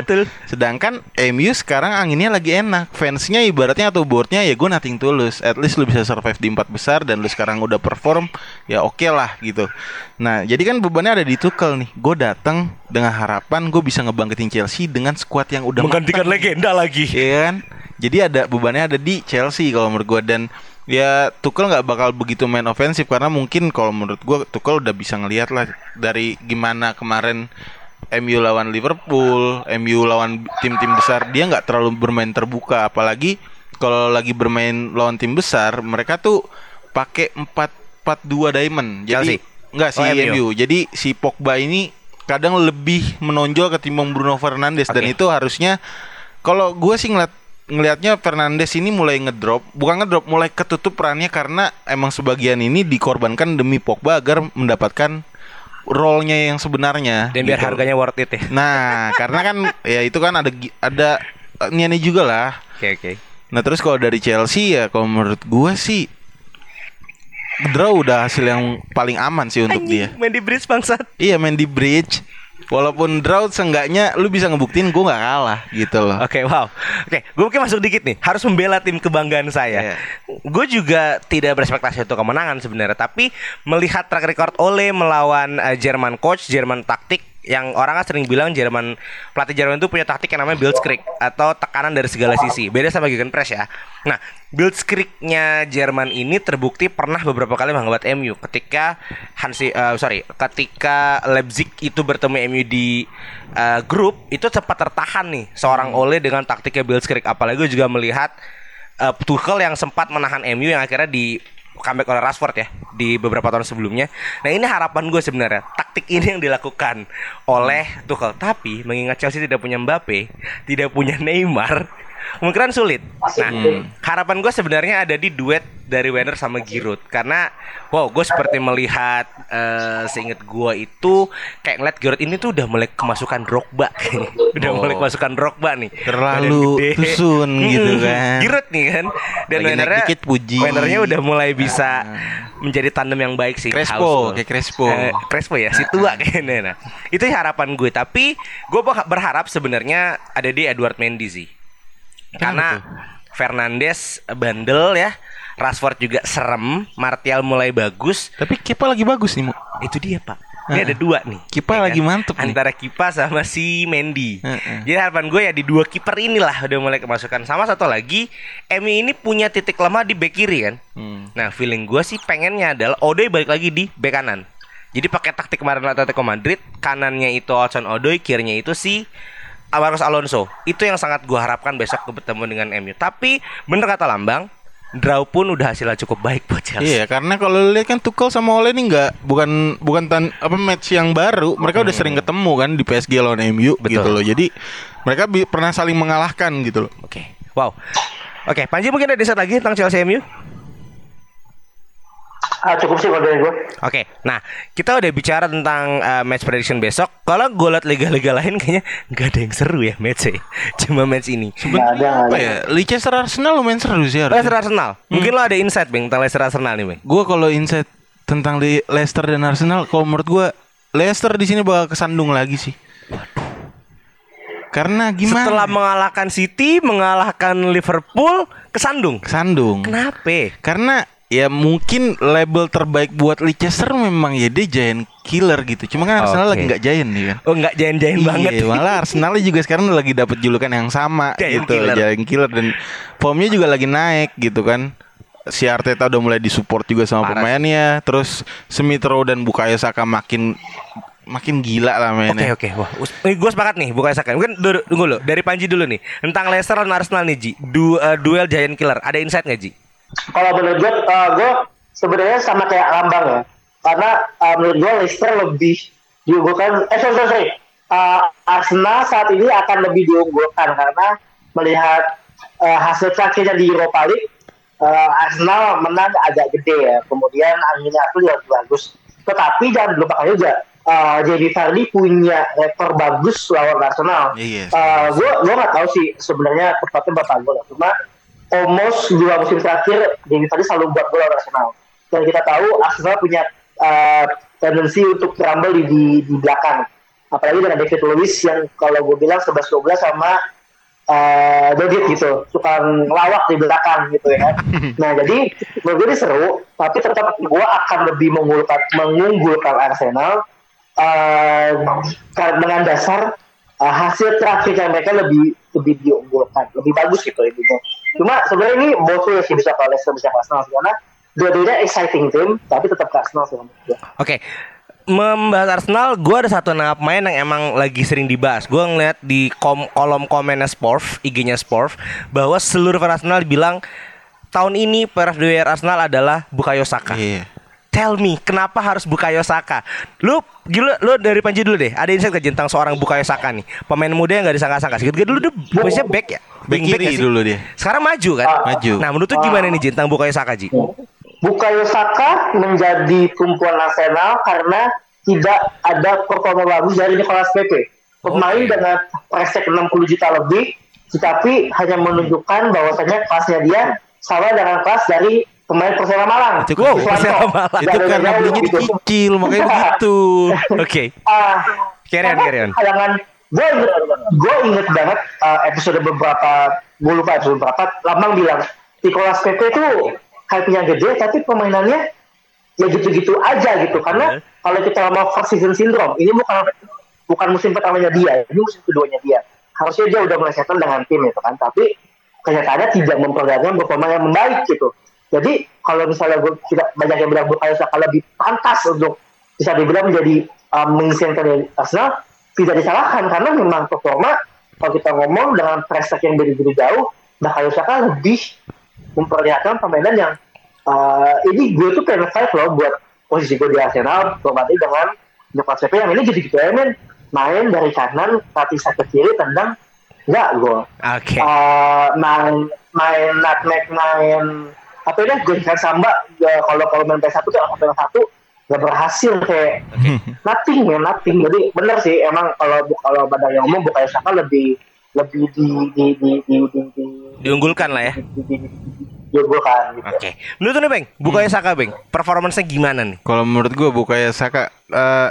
Betul. Sedangkan MU sekarang anginnya lagi enak. Fansnya ibaratnya atau boardnya ya gue nothing tulus. At least lu bisa survive di empat besar dan lu sekarang udah perform ya oke lah gitu. Nah jadi kan bebannya ada di Tuchel nih. Gue datang dengan harapan gue bisa ngebangkitin Chelsea dengan squad yang udah Menggantikan matang. legenda lagi. Iya kan? Jadi ada bebannya ada di Chelsea kalau menurut gua dan ya Tuchel nggak bakal begitu main ofensif karena mungkin kalau menurut gua Tuchel udah bisa ngelihat lah dari gimana kemarin MU lawan Liverpool, MU lawan tim-tim besar dia nggak terlalu bermain terbuka apalagi kalau lagi bermain lawan tim besar mereka tuh pakai 4-4-2 diamond. Jadi Chelsea? enggak sih Oh, MU. MU. Jadi si Pogba ini kadang lebih menonjol ketimbang Bruno Fernandes dan Oke. itu harusnya kalau gue sih ngeliat ngelihatnya Fernandes ini mulai ngedrop, bukan ngedrop, mulai ketutup perannya karena emang sebagian ini dikorbankan demi Pogba agar mendapatkan role-nya yang sebenarnya. Dan biar gitu. harganya worth it ya. Nah, karena kan ya itu kan ada ada eh, niatnya juga lah. Oke, oke. Nah, terus kalau dari Chelsea ya kalau menurut gua sih draw udah hasil yang paling aman sih untuk dia. Main di bridge bangsat. Iya main di bridge. Walaupun draw seenggaknya lu bisa ngebuktiin gua nggak kalah gitu loh. Oke, wow. Oke, gue mungkin masuk dikit nih. Harus membela tim kebanggaan saya. Iya. Gue juga tidak berespektasi untuk kemenangan sebenarnya, tapi melihat track record Ole melawan eh, Jerman coach, Jerman taktik yang orang kan sering bilang Jerman pelatih Jerman itu punya taktik yang namanya Blitzkrieg atau tekanan dari segala sisi. Beda sama Gegenpress ya. Nah, Blitzkriegnya Jerman ini terbukti pernah beberapa kali menghambat MU ketika Hansi eh, sorry, ketika Leipzig itu bertemu MU di eh, grup itu cepat tertahan nih seorang Ole dengan taktiknya Blitzkrieg. Apalagi gue juga melihat eh, Tuchel yang sempat menahan MU yang akhirnya di comeback oleh Rashford ya di beberapa tahun sebelumnya. Nah ini harapan gue sebenarnya taktik ini yang dilakukan oleh Tuchel. Tapi mengingat Chelsea tidak punya Mbappe, tidak punya Neymar, kemungkinan sulit. Nah harapan gue sebenarnya ada di duet dari Werner sama Giroud karena wow gue seperti melihat eh, seinget gue itu kayak ngeliat Giroud ini tuh udah mulai kemasukan Drogba kayaknya. udah Oh. mulai kemasukan Drogba nih Terlalu tusun gitu Mm-mm. kan. Giroud nih kan dan Wernernya dikit puji. Wernernya udah mulai bisa menjadi tandem yang baik sih Crespo, kayak Crespo. Eh, Crespo ya si tua kayaknya nah itu harapan gue tapi gue berharap sebenarnya ada di Edward Mendy sih karena Fernandes bandel ya. Rashford juga serem. Martial mulai bagus. Tapi Kepa lagi bagus nih, Mu. itu dia pak. Ini ada dua nih. Kipa ya lagi mantep nih. Antara Kipa sama si Mendy. Heeh. Jadi harapan gue ya di dua kiper inilah Udah mulai kemasukan. Sama satu lagi Emi ini punya titik lemah di back kiri kan? Hmm. Nah feeling gue sih pengennya adalah Odoi balik lagi di back kanan. Jadi pakai taktik kemarin Atletico Madrid Kanannya itu Hudson Odoi Kirinya itu si Marcos Alonso Itu yang sangat gue harapkan besok bertemu dengan MU Tapi bener kata Lambang Draw pun udah hasilnya cukup baik buat Chelsea Iya, karena kalau lihat kan Tuchel sama Ole ini nggak bukan bukan tan, apa match yang baru. Mereka udah sering ketemu kan di PSG lawan MU Hmm. Betul. gitu loh. Jadi mereka bi- pernah saling mengalahkan gitu loh. Oke, wow. Oke, Panji mungkin ada set lagi tentang Chelsea MU? Ah, cukup sih kalau dari gue. Oke, nah kita udah bicara tentang uh, match prediction besok. Kalau gue liat liga-liga lain kayaknya nggak ada yang seru ya matchnya. Cuma match ini. Nggak Apa ada. ya? Leicester Arsenal lumayan seru sih Leicester harusnya. Arsenal. Mungkin lo ada insight bang tentang Leicester Arsenal nih bang. Gue kalau insight tentang Le- Leicester dan Arsenal, kalau menurut gue Leicester di sini bakal kesandung lagi sih. Karena gimana? Setelah mengalahkan City, mengalahkan Liverpool, kesandung. kesandung. Kenapa? Karena ya mungkin label terbaik buat Leicester memang ya dia giant killer gitu. Cuma kan Arsenal Oke. lagi nggak giant nih kan. Oh nggak jain-jain Iya, banget. malah Arsenal juga sekarang lagi dapat julukan yang sama Giant gitu, killer. giant killer dan formnya juga lagi naik gitu kan. si Arteta udah mulai disupport juga sama Parah. pemainnya. Terus Smith Rowe dan Bukayo Saka makin makin gila lah Oke mainnya. oke, wah, gue sepakat nih, bukan Saka. Mungkin dulu, tunggu dulu, dari Panji dulu nih, tentang Leicester dan Arsenal nih Ji, du, eh, duel Giant Killer, ada insight nggak Ji? Kalau menurut gue, uh, gue sebenarnya sama kayak Lambang ya. Karena uh, menurut gue Leicester lebih diunggulkan. Eh sorry sorry. Uh, Arsenal saat ini akan lebih diunggulkan karena melihat uh, hasil terakhirnya di Europa League, uh, Arsenal menang agak gede ya. Kemudian anginnya itu juga bagus. Tetapi jangan lupakan juga. Uh, Jamie Vardy punya rekor bagus lawan Arsenal. Iya. gue gue nggak tahu sih sebenarnya tepatnya berapa gol cuma almost dua musim terakhir Jamie Vardy selalu buat gol Arsenal. Dan kita tahu Arsenal punya uh, tendensi untuk rumble di, di di belakang. Apalagi dengan David Luiz yang kalau gue bilang 11-12 sama uh, Dodit gitu. Suka ngelawak di belakang gitu ya. Nah jadi menurut gue ini seru tapi tetap gue akan lebih mengunggulkan mengunggulkan Arsenal uh, dengan dasar uh, hasil terakhirnya mereka lebih lebih diunggulkan lebih bagus gitu intinya cuma sebenarnya ini both way sih bisa ke Leicester bisa ke Arsenal karena dua-duanya exciting team tapi tetap ke Arsenal sih. Oke, membahas Arsenal, gue ada satu nama pemain yang emang lagi sering dibahas. Gue ngeliat di kom kolom komennya Sporf, IG-nya Sporf, bahwa seluruh fan Arsenal bilang tahun ini year Arsenal adalah Bukayo Saka. Iya. Tell me, kenapa harus Bukayo Saka? Lu, gila, lu dari Panji dulu deh. Ada insight gak tentang seorang Bukayo Saka nih? Pemain muda yang gak disangka-sangka. Segitu dulu dia posisinya back ya? Back Wing kiri sih? dulu dia. Sekarang maju kan? Ah. Maju. Nah, menurut lu gimana nih tentang Bukayo Saka Ji? Bukayo Saka menjadi tumpuan Arsenal karena tidak ada performa bagus dari Nicolas Pepe. Pemain Oke. dengan tag 60 juta lebih, tetapi hanya menunjukkan bahwasanya kelasnya dia sama dengan kelas dari pemain Persela Malang. Itu kan- Iswanto. Persela Malang. Itu karena belinya gitu. dicicil makanya begitu. Oke. Carry on, apa carry on. Halangan gue gue inget banget uh, episode beberapa, gue lupa episode berapa, Lambang bilang Nicolas Pepe itu hype-nya gede, tapi permainannya ya gitu-gitu aja gitu. Karena kalau kita ngomong first season syndrome, ini bukan bukan musim pertamanya dia, ini musim keduanya dia. Harusnya dia udah mulai settle dengan tim itu kan, tapi kenyataannya tidak memperlihatkan performa yang membaik gitu. Jadi kalau misalnya gue tidak banyak yang bilang Bukayo Saka lebih pantas untuk bisa dibilang menjadi um, mengisi dari Arsenal, tidak disalahkan karena memang performa kalau kita ngomong dengan prestasi yang begitu jauh, Bukayo Saka lebih memperlihatkan permainan yang uh, ini gue tuh pengen fight loh buat posisi gue di Arsenal, berarti dengan Nicolas Pepe yang ini gitu-gitu ya men. Main dari kanan, kaki ke kiri, tendang, nggak gol Oke. uh, main main nutmeg main apa ya gue kan samba ya, kalau kalau main PS1 tuh apa satu nggak berhasil kayak nothing ya nothing jadi bener sih emang kalau kalau badang yang umum bukan Saka lebih lebih di di di di di, di, Diunggulkan lah ya. di, di, di, di, diunggulkan gitu. Oke. Menurut lu Bang, Bukayo Saka Bang, performance-nya gimana nih? Kalau menurut gue Bukayo Saka eh,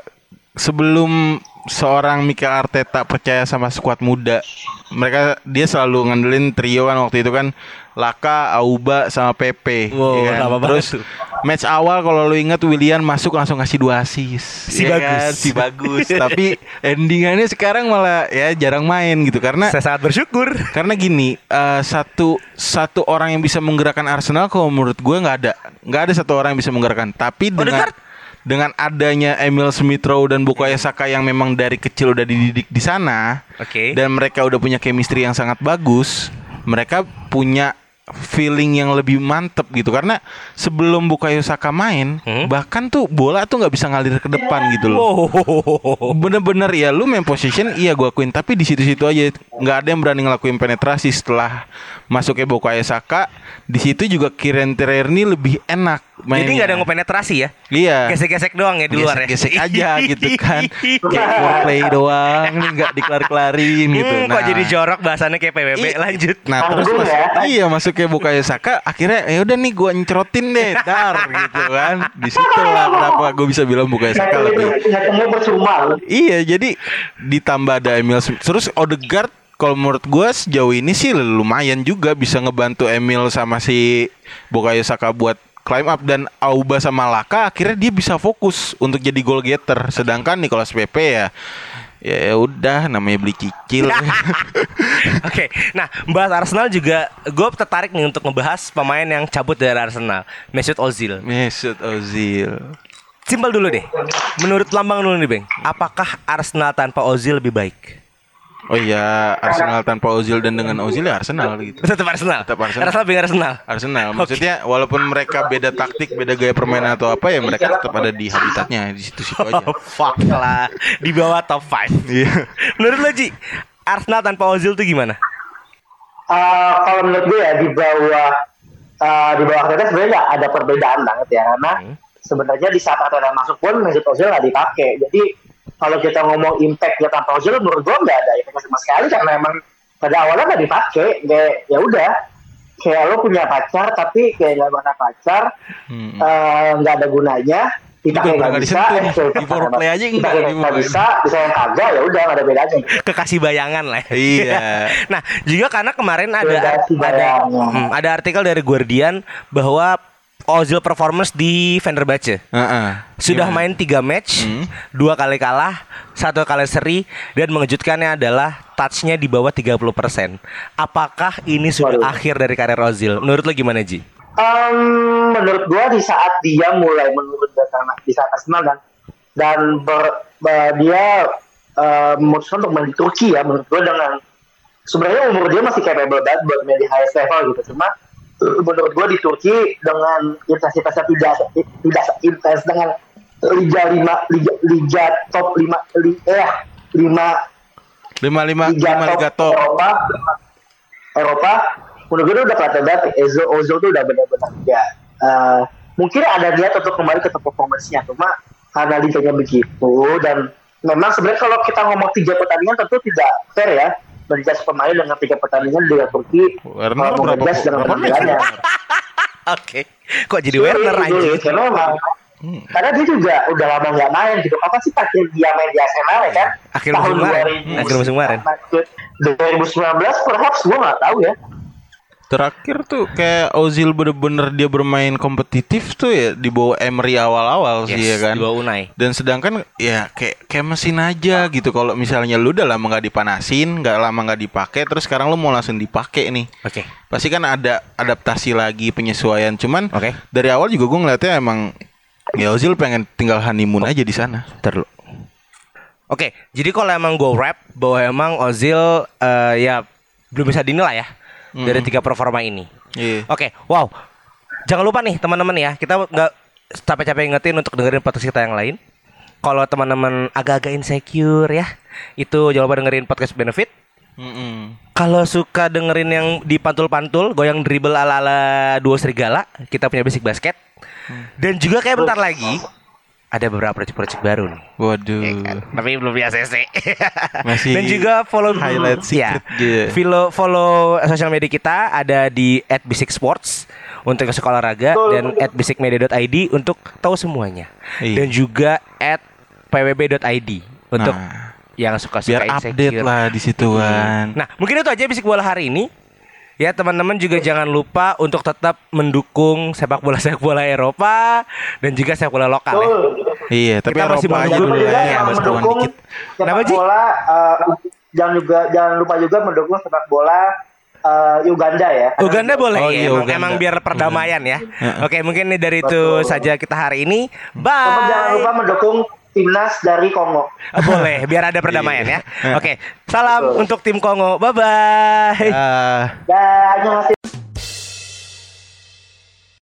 sebelum seorang Mikel Arteta percaya sama skuad muda, mereka dia selalu ngandelin trio kan waktu itu kan Laka, Auba sama Pepe. Wow, ya kan? banget Terus match awal kalau lu ingat William masuk langsung ngasih dua assist. Si Ya bagus. kan? si bagus. Tapi endingannya sekarang malah ya jarang main gitu karena Saya sangat bersyukur. karena gini eh, satu satu orang yang bisa menggerakkan Arsenal kalau menurut gue nggak ada nggak ada satu orang yang bisa menggerakkan tapi dengan Odegaard? Dengan adanya Emil Smith Rowe dan Bukayo Saka yang memang dari kecil udah dididik di sana Oke. dan mereka udah punya chemistry yang sangat bagus mereka punya feeling yang lebih mantep gitu. Karena sebelum Bukayo Saka main Hmm? bahkan tuh bola tuh nggak bisa ngalir ke depan gitu loh. Bener-bener ya lu main position iya gua akuin. Tapi di situ-situ aja nggak ada yang berani ngelakuin penetrasi setelah masuknya Bukayo Saka di situ juga Kiren Tierney lebih enak mainnya. Jadi nggak ada ngepenetrasi ya? iya Gesek-gesek doang ya di luar ya. gesek aja gitu kan kayak foreplay doang nih nggak dikelar-kelarin gitu Hmm, kok jadi jorok bahasannya kayak PBB i- lanjut. Nah terus mas- ya. iya masuknya Bukayo Saka akhirnya ya udah nih gua nyerotin deh dar gitu kan di situ lah kenapa gue bisa bilang Bukayo Saka lebih Iya, jadi ditambah ada Emil Smith. Terus Odegaard kalau menurut gue sejauh ini sih lumayan juga bisa ngebantu Emil sama si Bukayo Saka buat climb up dan Auba sama Laka akhirnya dia bisa fokus untuk jadi goal getter. Sedangkan Nicolas Pepe ya Ya udah namanya beli cicil. Oke, nah bahas Arsenal juga gue tertarik nih untuk ngebahas pemain yang cabut dari Arsenal, Mesut Ozil. Mesut Ozil. Simpel dulu deh. Menurut lambang dulu nih, Bang. Apakah Arsenal tanpa Ozil lebih baik? Oh iya, Arsenal tanpa Ozil dan dengan Ozil ya Arsenal gitu. Tetap Arsenal. Tetap Arsenal. Arsenal lebih Arsenal. Arsenal. Maksudnya walaupun mereka beda taktik, beda gaya permainan atau apa ya mereka tetap ada di habitatnya di situ-situ aja. Oh, fuck lah. Di bawah top 5. Iya. Menurut lo, Ji, Arsenal tanpa Ozil tuh gimana? Eh, kalau menurut gue ya di bawah eh, di bawah Arteta sebenarnya nggak ada perbedaan banget ya karena Hmm. sebenarnya di saat Arteta masuk pun Mesut Ozil nggak dipakai jadi kalau kita ngomong impact ya tanpa Ozil menurut gue nggak ada impact sama sekali karena emang pada awalnya nggak dipakai kayak ya udah kayak lo punya pacar tapi kayak nggak pernah pacar Hmm. eh, nggak ada gunanya dipakai nggak bisa disentuh. eh, kayak Di power play aja nggak nggak bisa bisa yang kagak ya udah nggak ada bedanya Kekasih bayangan lah. Iya. nah, juga karena kemarin ada ada hmm, ada artikel dari Guardian bahwa Ozil performance di Fenerbahce Heeh. sudah Gimana? main tiga match, Hmm. dua kali kalah, satu kali seri dan mengejutkannya adalah touchnya di bawah 30%. Apakah ini sudah Waduh. akhir dari karir Ozil? Menurut lo gimana Ji? Em, menurut gua di saat dia mulai menurun dan karena di saat Arsenal dan dan ber- ber- dia eh, memutuskan untuk main di Turki ya menurut gua dengan sebenarnya umur dia masih capable banget buat main di highest level gitu cuma menurut gua di Turki dengan intensitasnya tidak tidak intens dengan liga lima liga, liga top lima li, eh lima lima lima liga, lima liga top, top. Eropa Eropa menurut gue udah kelihatan banget Ozil Ozil tuh udah benar-benar ya eh, mungkin ada niat untuk kembali ke top performance-nya cuma karena liganya begitu dan memang sebenarnya kalau kita ngomong tiga pertandingan tentu tidak fair ya menjudge pemain dengan tiga pertandingan di Turki Werner kalau berapa- dengan penampilannya Oke. Kok jadi Werner Sulit, anjing? sulit, karena memang karena dia juga udah lama nggak main gitu apa sih terakhir dia main di Arsenal ya kan Akhir musim kemarin. Akhir musim kemarin. 2019 perhaps gue nggak tahu ya Terakhir tuh kayak Ozil bener-bener dia bermain kompetitif tuh ya di bawah Emery awal-awal sih ya Yes, kan. di bawah Unai. Dan sedangkan ya kayak kayak mesin aja gitu. Kalau misalnya lu udah lama nggak dipanasin, nggak lama nggak dipakai, terus sekarang lu mau langsung dipakai nih. Oke. Pasti kan ada adaptasi lagi penyesuaian. Cuman Oke. dari awal juga gue ngeliatnya emang ya Ozil pengen tinggal honeymoon aja di sana. Terlalu. Oke, jadi kalau emang gue rap bahwa emang Ozil eh, ya belum bisa dinilai ya dari tiga performa ini. Iya. Oke, wow. Jangan lupa nih teman-teman ya, kita nggak capek-capek ingetin untuk dengerin podcast kita yang lain. Kalau teman-teman agak-agak insecure ya, itu jangan lupa dengerin podcast benefit. Mm-mm. Kalau suka dengerin yang dipantul-pantul, goyang dribble ala-ala dua serigala, kita punya basic basket. Dan juga kayak bentar lagi ada beberapa project-project baru nih. Waduh. Ya kan? Tapi belum di ACC. Masih Dan juga follow highlight ya, secret gitu. Follow follow sosial media kita ada di @basic_sports untuk suka olahraga dan @basicmedia.id untuk tahu semuanya. Iya. Dan juga @pwb.id untuk Nah. yang suka-suka Biar update insecure. lah di situan. Nah, mungkin itu aja bisik bola hari ini. Ya teman-teman juga jangan lupa untuk tetap mendukung sepak bola sepak bola Eropa dan juga sepak bola lokal ya. Iya, tapi Kita masih Eropa aja menunggu dulu ya, Mas mendukung dikit. Kenapa, sepak Ji? bola eh, jangan juga jangan lupa juga mendukung sepak bola eh, Uganda ya. Uganda boleh Oh ya, iya, emang, Uganda. emang biar perdamaian ya. Oke, mungkin ini dari itu Betul. saja kita hari ini. Sama jangan lupa Bye. mendukung timnas dari Kongo. Boleh, biar ada perdamaian ya. Iya. Oke, salam Betul. untuk tim Kongo. Bye bye. Ah. Dan annyeonghaseyo.